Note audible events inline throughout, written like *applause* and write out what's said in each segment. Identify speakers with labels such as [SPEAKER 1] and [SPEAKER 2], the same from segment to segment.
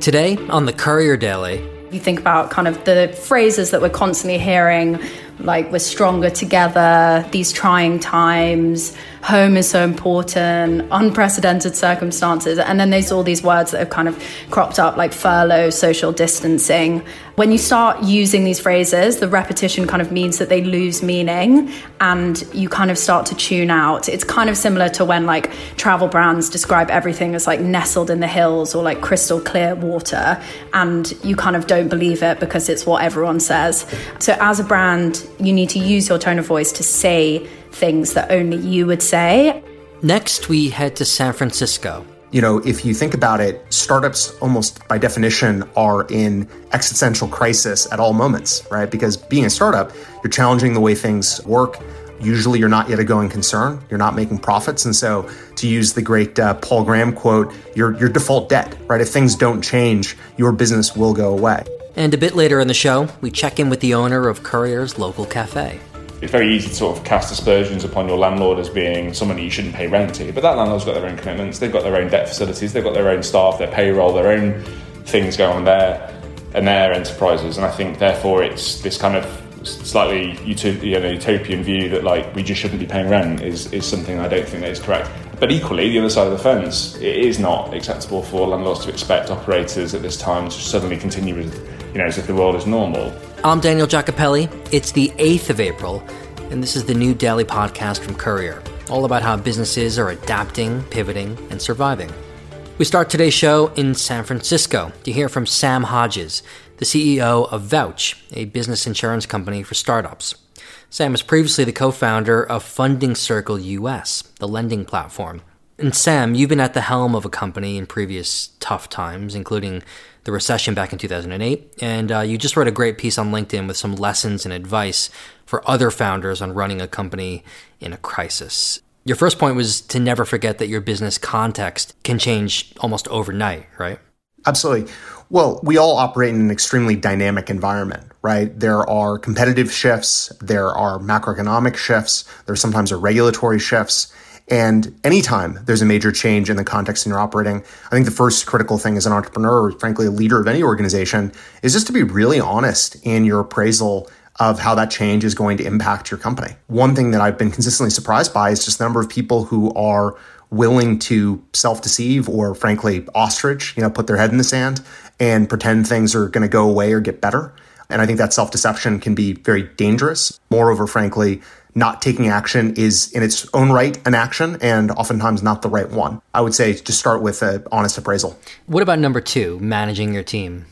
[SPEAKER 1] Today on the Courier Daily,
[SPEAKER 2] you think about kind of the phrases that we're constantly hearing, like we're stronger together, these trying times, home is so important, unprecedented circumstances. And then there's all these words that have kind of cropped up, like furlough, social distancing. When you start using these phrases, the repetition kind of means that they lose meaning and you kind of start to tune out. It's kind of similar to when like travel brands describe everything as like nestled in the hills or like crystal clear water and you kind of don't believe it because it's what everyone says. So as a brand, you need to use your tone of voice to say things that only you would say.
[SPEAKER 1] Next, we head to San Francisco.
[SPEAKER 3] You know, if you think about it, startups almost by definition are in existential crisis at all moments, right? Because being a startup, you're challenging the way things work. Usually, you're not yet a going concern. You're not making profits, and so to use the great uh, Paul Graham quote, "Your your default dead, right? If things don't change, your business will go away."
[SPEAKER 1] And a bit later in the show, we check in with the owner of Courier's local cafe
[SPEAKER 4] it's very easy to sort of cast aspersions upon your landlord as being someone you shouldn't pay rent to. But that landlord's got their own commitments, they've got their own debt facilities, they've got their own staff, their payroll, their own things going on there and their enterprises. And I think therefore it's this kind of slightly you know, utopian view that like we just shouldn't be paying rent is, is something I don't think that is correct. But equally, the other side of the fence, it is not acceptable for landlords to expect operators at this time to suddenly continue with, you know, as if the world is normal.
[SPEAKER 1] I'm Daniel Giacopelli. It's the 8th of April, and this is the new daily podcast from Courier, all about how businesses are adapting, pivoting, and surviving. We start today's show in San Francisco to hear from Sam Hodges, the CEO of Vouch, a business insurance company for startups. Sam was previously the co founder of Funding Circle US, the lending platform. And Sam, you've been at the helm of a company in previous tough times, including the recession back in 2008. And uh, you just wrote a great piece on LinkedIn with some lessons and advice for other founders on running a company in a crisis. Your first point was to never forget that your business context can change almost overnight, right?
[SPEAKER 3] Absolutely. Well, we all operate in an extremely dynamic environment, right? There are competitive shifts, there are macroeconomic shifts, there's sometimes are regulatory shifts. And anytime there's a major change in the context in you're operating, I think the first critical thing as an entrepreneur, or frankly, a leader of any organization, is just to be really honest in your appraisal of how that change is going to impact your company. One thing that I've been consistently surprised by is just the number of people who are willing to self-deceive or frankly ostrich, you know, put their head in the sand and pretend things are going to go away or get better. And I think that self-deception can be very dangerous. Moreover, frankly, not taking action is in its own right an action and oftentimes not the right one. I would say to start with an honest appraisal.
[SPEAKER 1] What about number two, managing your team?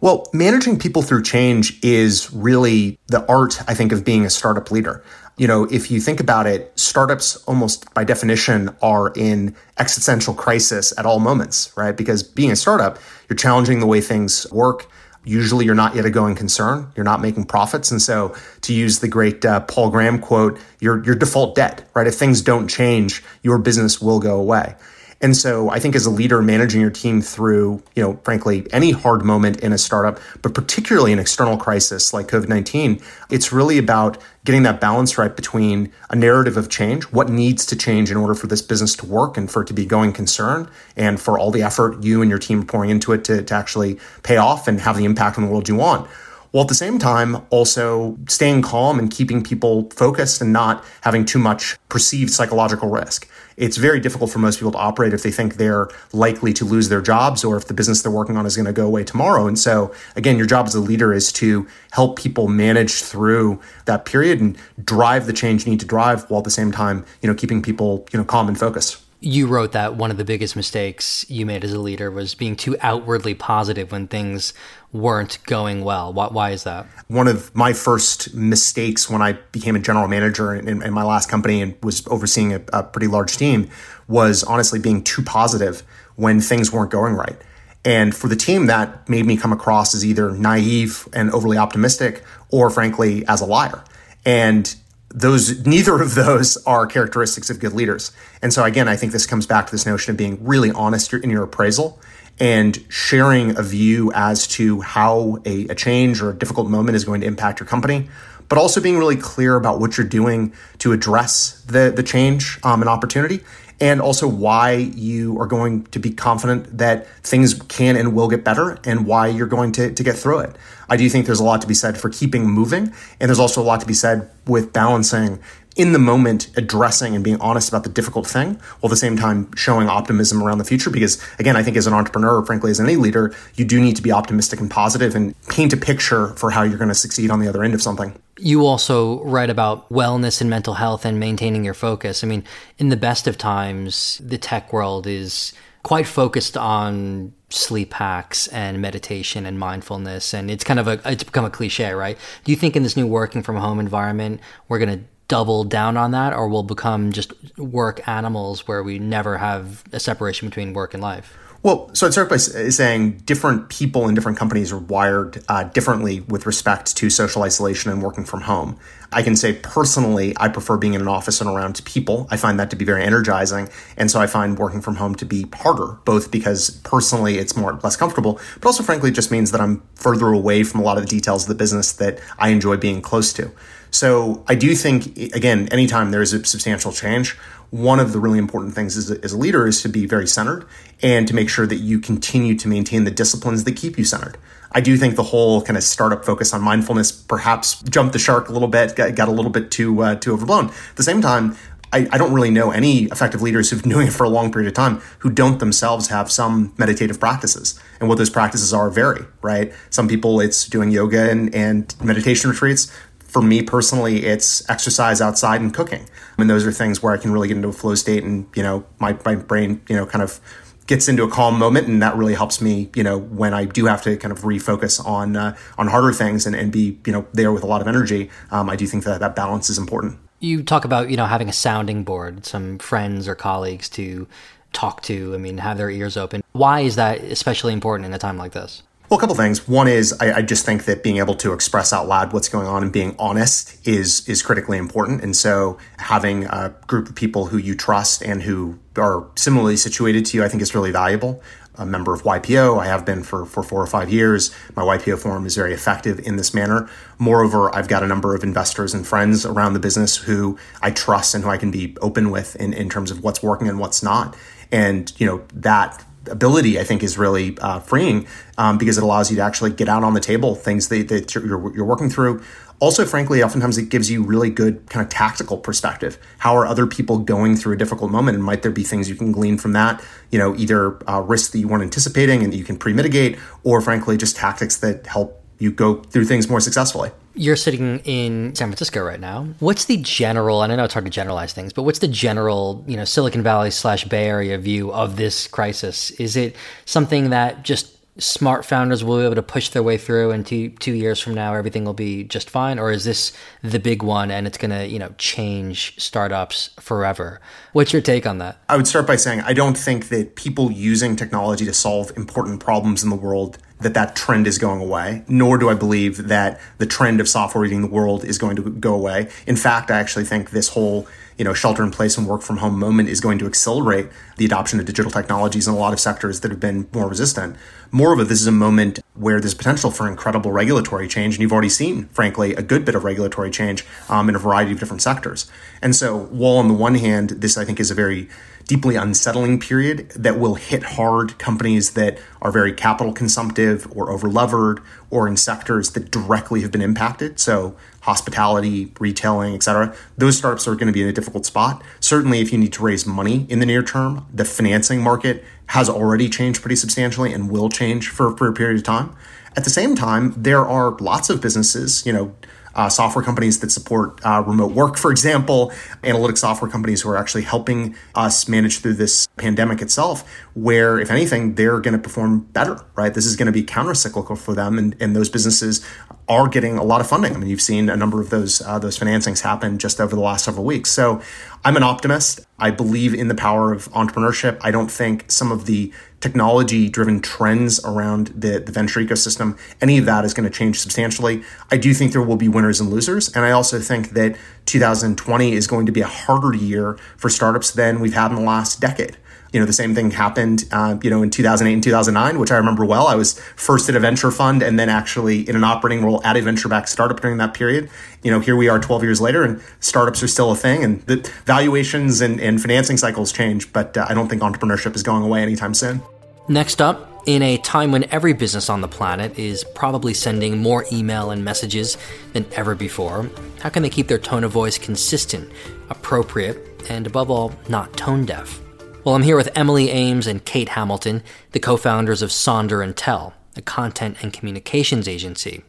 [SPEAKER 3] Well, managing people through change is really the art, I think, of being a startup leader. You know, if you think about it, startups almost by definition are in existential crisis at all moments, right? Because being a startup, you're challenging the way things work usually you're not yet a going concern. You're not making profits. And so to use the great uh, Paul Graham quote, your, your default dead, right? If things don't change, your business will go away. And so I think as a leader managing your team through, you know, frankly, any hard moment in a startup, but particularly an external crisis like COVID-19, it's really about getting that balance right between a narrative of change, what needs to change in order for this business to work and for it to be going concern and for all the effort you and your team are pouring into it to, to actually pay off and have the impact on the world you want while at the same time also staying calm and keeping people focused and not having too much perceived psychological risk it's very difficult for most people to operate if they think they're likely to lose their jobs or if the business they're working on is going to go away tomorrow. And so, again, your job as a leader is to help people manage through that period and drive the change you need to drive while at the same time, you know, keeping people, you know, calm and focused
[SPEAKER 1] you wrote that one of the biggest mistakes you made as a leader was being too outwardly positive when things weren't going well. Why, why is that?
[SPEAKER 3] One of my first mistakes when I became a general manager in, in my last company and was overseeing a, a pretty large team was honestly being too positive when things weren't going right. And for the team, that made me come across as either naive and overly optimistic or frankly as a liar. And those neither of those are characteristics of good leaders. And so again, I think this comes back to this notion of being really honest in your appraisal and sharing a view as to how a, a change or a difficult moment is going to impact your company, but also being really clear about what you're doing to address the, the change um, and opportunity and also why you are going to be confident that things can and will get better and why you're going to, to get through it. I do think there's a lot to be said for keeping moving. And there's also a lot to be said with balancing in the moment addressing and being honest about the difficult thing while at the same time showing optimism around the future because again i think as an entrepreneur frankly as any leader you do need to be optimistic and positive and paint a picture for how you're going to succeed on the other end of something
[SPEAKER 1] you also write about wellness and mental health and maintaining your focus. I mean in the best of times the tech world is quite focused on sleep hacks and meditation and mindfulness. And it's kind of a it's become a cliche right? Do you think in this new working from home environment we're going to double down on that or we'll become just work animals where we never have a separation between work and life?
[SPEAKER 3] Well, so I'd start by saying different people in different companies are wired uh, differently with respect to social isolation and working from home. I can say personally, I prefer being in an office and around people. I find that to be very energizing. And so I find working from home to be harder, both because personally it's more less comfortable, but also frankly, it just means that I'm further away from a lot of the details of the business that I enjoy being close to. So I do think, again, anytime there is a substantial change, one of the really important things as a, as a leader is to be very centered and to make sure that you continue to maintain the disciplines that keep you centered. I do think the whole kind of startup focus on mindfulness perhaps jumped the shark a little bit, got, got a little bit too uh, too overblown. At the same time, I, I, don't really know any effective leaders who've been doing it for a long period of time who don't themselves have some meditative practices. And what those practices are vary, right? Some people it's doing yoga and, and meditation retreats for me personally, it's exercise outside and cooking. I mean, those are things where I can really get into a flow state and, you know, my, my brain, you know, kind of gets into a calm moment. And that really helps me, you know, when I do have to kind of refocus on, uh, on harder things and, and be, you know, there with a lot of energy. Um, I do think that that balance is important.
[SPEAKER 1] You talk about, you know, having a sounding board, some friends or colleagues to talk to, I mean, have their ears open. Why is that especially important in a time like this?
[SPEAKER 3] Well, a couple things. One is I, I, just think that being able to express out loud what's going on and being honest is is critically important. And so having a group of people who you trust and who are similarly situated to you, I think is really valuable. A member of YPO, I have been for, for four or five years. My YPO forum is very effective in this manner. Moreover, I've got a number of investors and friends around the business who I trust and who I can be open with in, in terms of what's working and what's not. And, you know, that ability, I think, is really uh, freeing um, because it allows you to actually get out on the table things that, that you're, you're, working through. Also, frankly, oftentimes it gives you really good kind of tactical perspective. How are other people going through a difficult moment, and might there be things you can glean from that? You know, either uh, risks that you weren't anticipating and that you can pre-mitigate, or frankly, just tactics that help you go through things more successfully.
[SPEAKER 1] You're sitting in San Francisco right now. What's the general, and I know it's hard to generalize things, but what's the general, you know, Silicon Valley slash Bay Area view of this crisis? Is it something that just smart founders will be able to push their way through and two, two years from now everything will be just fine? Or is this the big one and it's going to, you know, change startups forever? What's your take on that?
[SPEAKER 3] I would start by saying I don't think that people using technology to solve important problems in the world that that trend is going away, nor do I believe that the trend of software eating the world is going to go away. In fact, I actually think this whole you know shelter in place and work from home moment is going to accelerate the adoption of digital technologies in a lot of sectors that have been more resistant. Moreover, this is a moment where there's potential for incredible regulatory change, and you've already seen, frankly, a good bit of regulatory change um, in a variety of different sectors. And so, while on the one hand, this I think is a very deeply unsettling period that will hit hard companies that are very capital consumptive or overlevered or in sectors that directly have been impacted. So hospitality, retailing, etc. Those startups are going to be in a difficult spot. Certainly if you need to raise money in the near term, the financing market has already changed pretty substantially and will change for, for a period of time. At the same time, there are lots of businesses, you know, uh, software companies that support uh, remote work, for example, analytic software companies who are actually helping us manage through this pandemic itself, where, if anything, they're going to perform better, right? This is going to be countercyclical for them, and, and those businesses are getting a lot of funding. I mean, you've seen a number of those uh, those financings happen just over the last several weeks. So, I'm an optimist. I believe in the power of entrepreneurship. I don't think some of the technology driven trends around the, the venture ecosystem, any of that is going to change substantially. I do think there will be winners and losers. And I also think that 2020 is going to be a harder year for startups than we've had in the last decade. You know, the same thing happened, uh, you know, in 2008 and 2009, which I remember well. I was first at a venture fund and then actually in an operating role at a venture backed startup during that period. You know, here we are 12 years later and startups are still a thing and the valuations and, and financing cycles change, but uh, I don't think entrepreneurship is going away anytime soon.
[SPEAKER 1] Next up, in a time when every business on the planet is probably sending more email and messages than ever before, how can they keep their tone of voice consistent, appropriate, and above all, not tone deaf? Well, I'm here with Emily Ames and Kate Hamilton, the co founders of Sonder and Tell, a content and communications agency.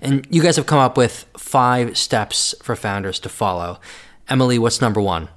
[SPEAKER 1] And you guys have come up with five steps for founders to follow. Emily, what's number one?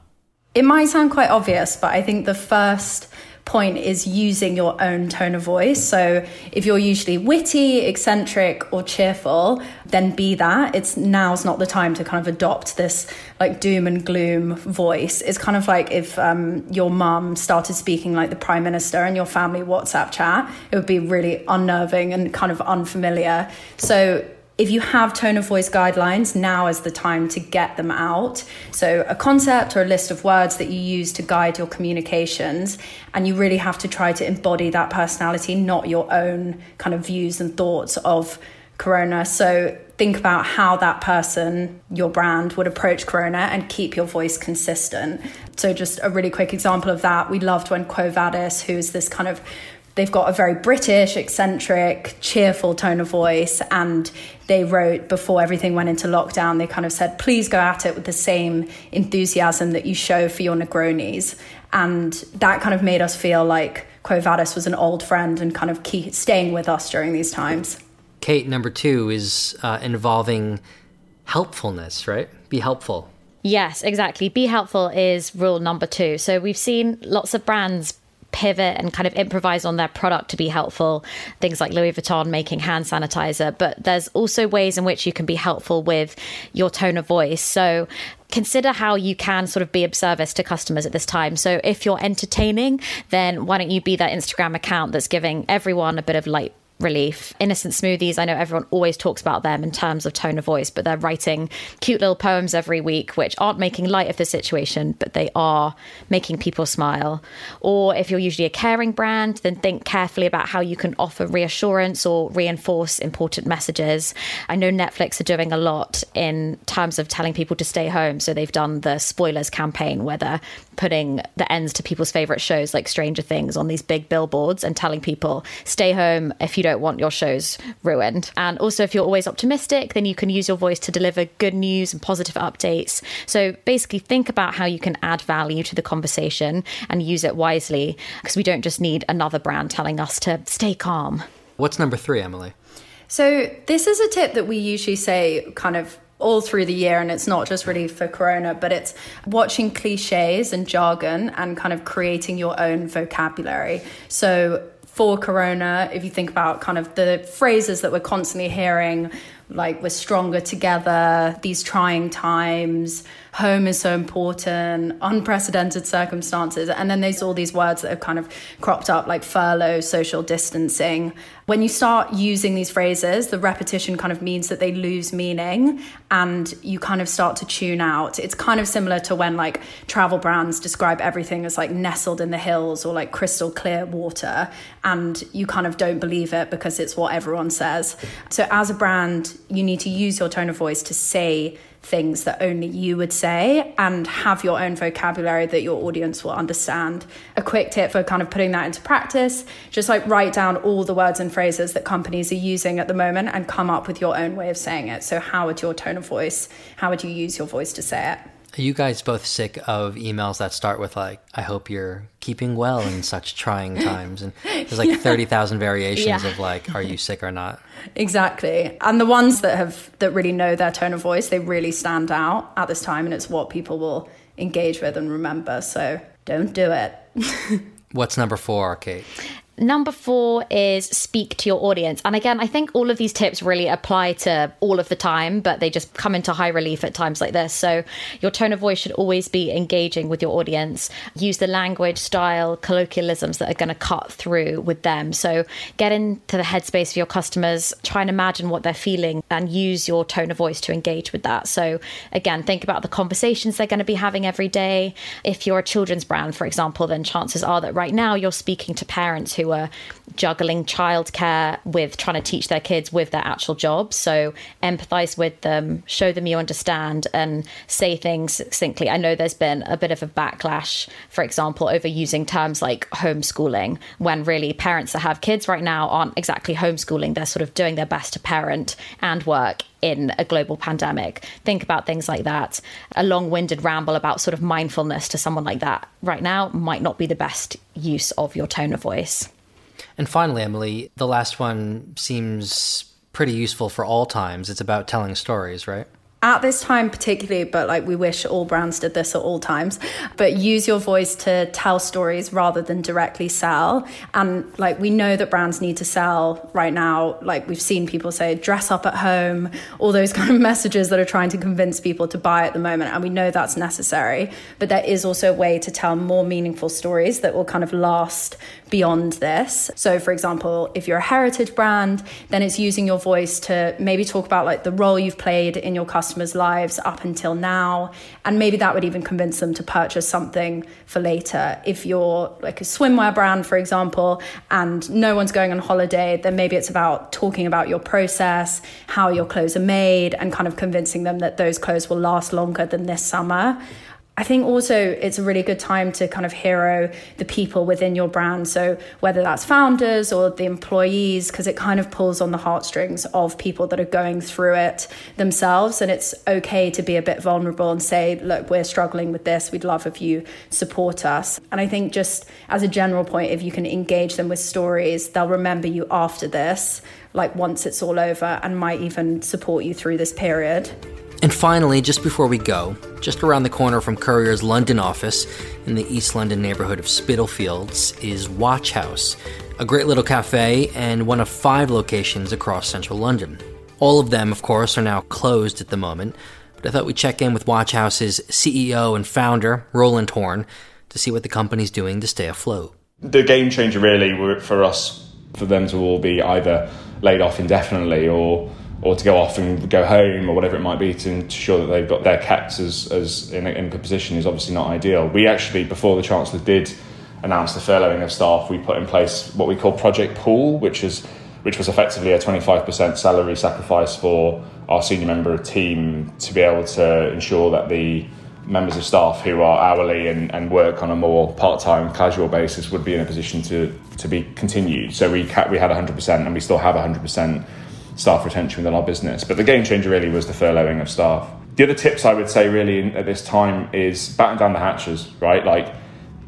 [SPEAKER 2] It might sound quite obvious, but I think the first point is using your own tone of voice. So if you're usually witty, eccentric, or cheerful, then be that. It's now's not the time to kind of adopt this like doom and gloom voice. It's kind of like if um, your mum started speaking like the prime minister in your family WhatsApp chat, it would be really unnerving and kind of unfamiliar. So if you have tone of voice guidelines, now is the time to get them out. So, a concept or a list of words that you use to guide your communications, and you really have to try to embody that personality, not your own kind of views and thoughts of Corona. So, think about how that person, your brand, would approach Corona and keep your voice consistent. So, just a really quick example of that, we loved when Quo Vadis, who's this kind of they've got a very British, eccentric, cheerful tone of voice. And they wrote before everything went into lockdown, they kind of said, please go at it with the same enthusiasm that you show for your Negronis. And that kind of made us feel like Quo Vadis was an old friend and kind of keep staying with us during these times.
[SPEAKER 1] Kate, number two is uh, involving helpfulness, right? Be helpful.
[SPEAKER 5] Yes, exactly. Be helpful is rule number two. So we've seen lots of brands pivot and kind of improvise on their product to be helpful. Things like Louis Vuitton making hand sanitizer, but there's also ways in which you can be helpful with your tone of voice. So consider how you can sort of be of service to customers at this time. So if you're entertaining, then why don't you be that Instagram account that's giving everyone a bit of light relief. Innocent Smoothies, I know everyone always talks about them in terms of tone of voice, but they're writing cute little poems every week, which aren't making light of the situation, but they are making people smile. Or if you're usually a caring brand, then think carefully about how you can offer reassurance or reinforce important messages. I know Netflix are doing a lot in terms of telling people to stay home. So they've done the spoilers campaign where they're putting the ends to people's favorite shows like Stranger Things on these big billboards and telling people, stay home if you don't don't want your shows ruined. And also, if you're always optimistic, then you can use your voice to deliver good news and positive updates. So basically, think about how you can add value to the conversation and use it wisely because we don't just need another brand telling us to stay calm.
[SPEAKER 1] What's number three, Emily?
[SPEAKER 2] So, this is a tip that we usually say kind of all through the year and it's not just really for corona but it's watching cliches and jargon and kind of creating your own vocabulary. So for Corona, if you think about kind of the phrases that we're constantly hearing, like we're stronger together, these trying times, home is so important, unprecedented circumstances. And then there's all these words that have kind of cropped up, like furlough, social distancing. When you start using these phrases, the repetition kind of means that they lose meaning and you kind of start to tune out. It's kind of similar to when like travel brands describe everything as like nestled in the hills or like crystal clear water and you kind of don't believe it because it's what everyone says. So as a brand, you need to use your tone of voice to say things that only you would say and have your own vocabulary that your audience will understand. A quick tip for kind of putting that into practice just like write down all the words and phrases that companies are using at the moment and come up with your own way of saying it. So, how would your tone of voice, how would you use your voice to say it?
[SPEAKER 1] Are you guys both sick of emails that start with like, "I hope you're keeping well in such trying *laughs* times," and there's like yeah. thirty thousand variations yeah. of like, "Are you sick or not?"
[SPEAKER 2] Exactly, and the ones that have that really know their tone of voice, they really stand out at this time, and it's what people will engage with and remember. So don't do it. *laughs*
[SPEAKER 1] What's number four, Kate?
[SPEAKER 5] Number four is speak to your audience. And again, I think all of these tips really apply to all of the time, but they just come into high relief at times like this. So your tone of voice should always be engaging with your audience. Use the language, style, colloquialisms that are going to cut through with them. So get into the headspace of your customers, try and imagine what they're feeling and use your tone of voice to engage with that. So again, think about the conversations they're going to be having every day. If you're a children's brand, for example, then chances are that right now you're speaking to parents who are juggling childcare with trying to teach their kids with their actual jobs. So empathize with them, show them you understand, and say things succinctly. I know there's been a bit of a backlash, for example, over using terms like homeschooling, when really parents that have kids right now aren't exactly homeschooling. They're sort of doing their best to parent and work in a global pandemic. Think about things like that. A long winded ramble about sort of mindfulness to someone like that right now might not be the best use of your tone of voice.
[SPEAKER 1] And finally, Emily, the last one seems pretty useful for all times. It's about telling stories, right?
[SPEAKER 2] At this time particularly but like we wish all brands did this at all times but use your voice to tell stories rather than directly sell. And like we know that brands need to sell right now. Like we've seen people say dress up at home all those *laughs* kind of messages that are trying to convince people to buy at the moment and we know that's necessary. But there is also a way to tell more meaningful stories that will kind of last beyond this. So for example if you're a heritage brand then it's using your voice to maybe talk about like the role you've played in your customer customers' lives up until now. And maybe that would even convince them to purchase something for later. If you're like a swimwear brand, for example, and no one's going on holiday, then maybe it's about talking about your process, how your clothes are made, and kind of convincing them that those clothes will last longer than this summer. I think also it's a really good time to kind of hero the people within your brand. So whether that's founders or the employees, because it kind of pulls on the heartstrings of people that are going through it themselves. And it's okay to be a bit vulnerable and say, look, we're struggling with this. We'd love if you support us. And I think just as a general point, if you can engage them with stories, they'll remember you after this, like once it's all over, and might even support you through this period.
[SPEAKER 1] And finally, just before we go, just around the corner from Courier's London office in the East London neighborhood of Spitalfields is Watch House, a great little cafe and one of five locations across central London. All of them, of course, are now closed at the moment, but I thought we'd check in with Watch House's CEO and founder, Roland Horne, to see what the company's doing to stay afloat.
[SPEAKER 4] The game changer, really, for us, for them to all be either laid off indefinitely or or to go off and go home or whatever it might be to ensure that they've got their kept as, as in, a, in a good position is obviously not ideal. We actually, before the Chancellor did announce the furloughing of staff, we put in place what we call Project Pool, which is which was effectively a 25% salary sacrifice for our senior member of team to be able to ensure that the members of staff who are hourly and, and work on a more part-time casual basis would be in a position to, to be continued. So we, we had 100% and we still have 100% staff retention within our business. But the game changer really was the furloughing of staff. The other tips I would say really at this time is batten down the hatches, right? Like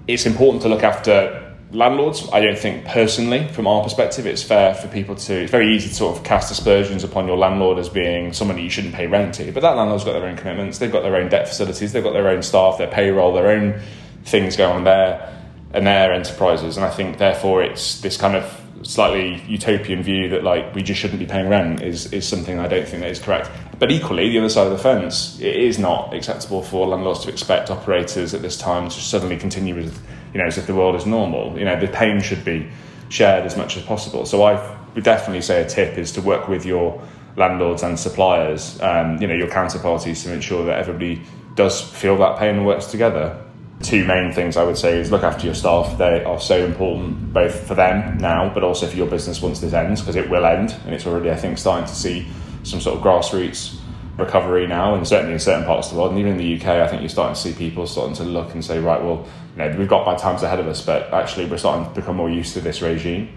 [SPEAKER 4] it's important to look after landlords. I don't think personally, from our perspective, it's fair for people to. It's very easy to sort of cast aspersions upon your landlord as being someone that you shouldn't pay rent to. But that landlord's got their own commitments. They've got their own debt facilities. They've got their own staff, their payroll, their own things going on there, and their enterprises. And I think therefore it's this kind of slightly utopian view that like we just shouldn't be paying rent is is something I don't think that is correct. But equally, the other side of the fence, it is not acceptable for landlords to expect operators at this time to suddenly continue with you know as if the world is normal. You know the pain should be shared as much as possible. So I would definitely say a tip is to work with your landlords and suppliers, um, you know your counterparties to ensure that everybody does feel that pain and works together two main things I would say is look after your staff. They are so important both for them now, but also for your business once this ends, because it will end, and it's already I think starting to see some sort of grassroots recovery now, and certainly in certain parts of the world, and even in the UK, I think you're starting to see people starting to look and say, right, well, you know, we've got bad times ahead of us, but actually we're starting to become more used to this regime.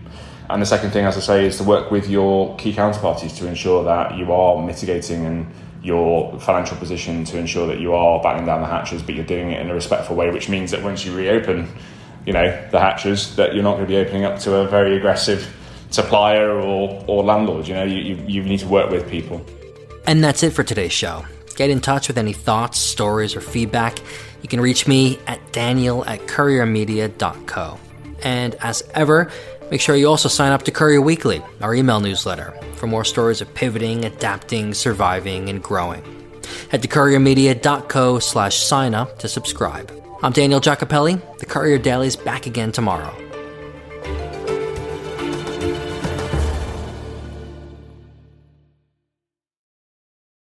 [SPEAKER 4] And the second thing, as I say, is to work with your key counterparties to ensure that you are mitigating and your financial position to ensure that you are battening down the hatches, but you're doing it in a respectful way, which means that once you reopen, you know, the hatches, that you're not going to be opening up to a very aggressive supplier or, or landlord. You know, you, you, you need to work with people.
[SPEAKER 1] And that's it for today's show. Get in touch with any thoughts, stories, or feedback. You can reach me at daniel at couriermedia.co. And as ever, Make sure you also sign up to Courier Weekly, our email newsletter, for more stories of pivoting, adapting, surviving, and growing. Head to couriermedia.co slash sign up to subscribe. I'm Daniel Giacopelli. The Courier Daily is back again tomorrow.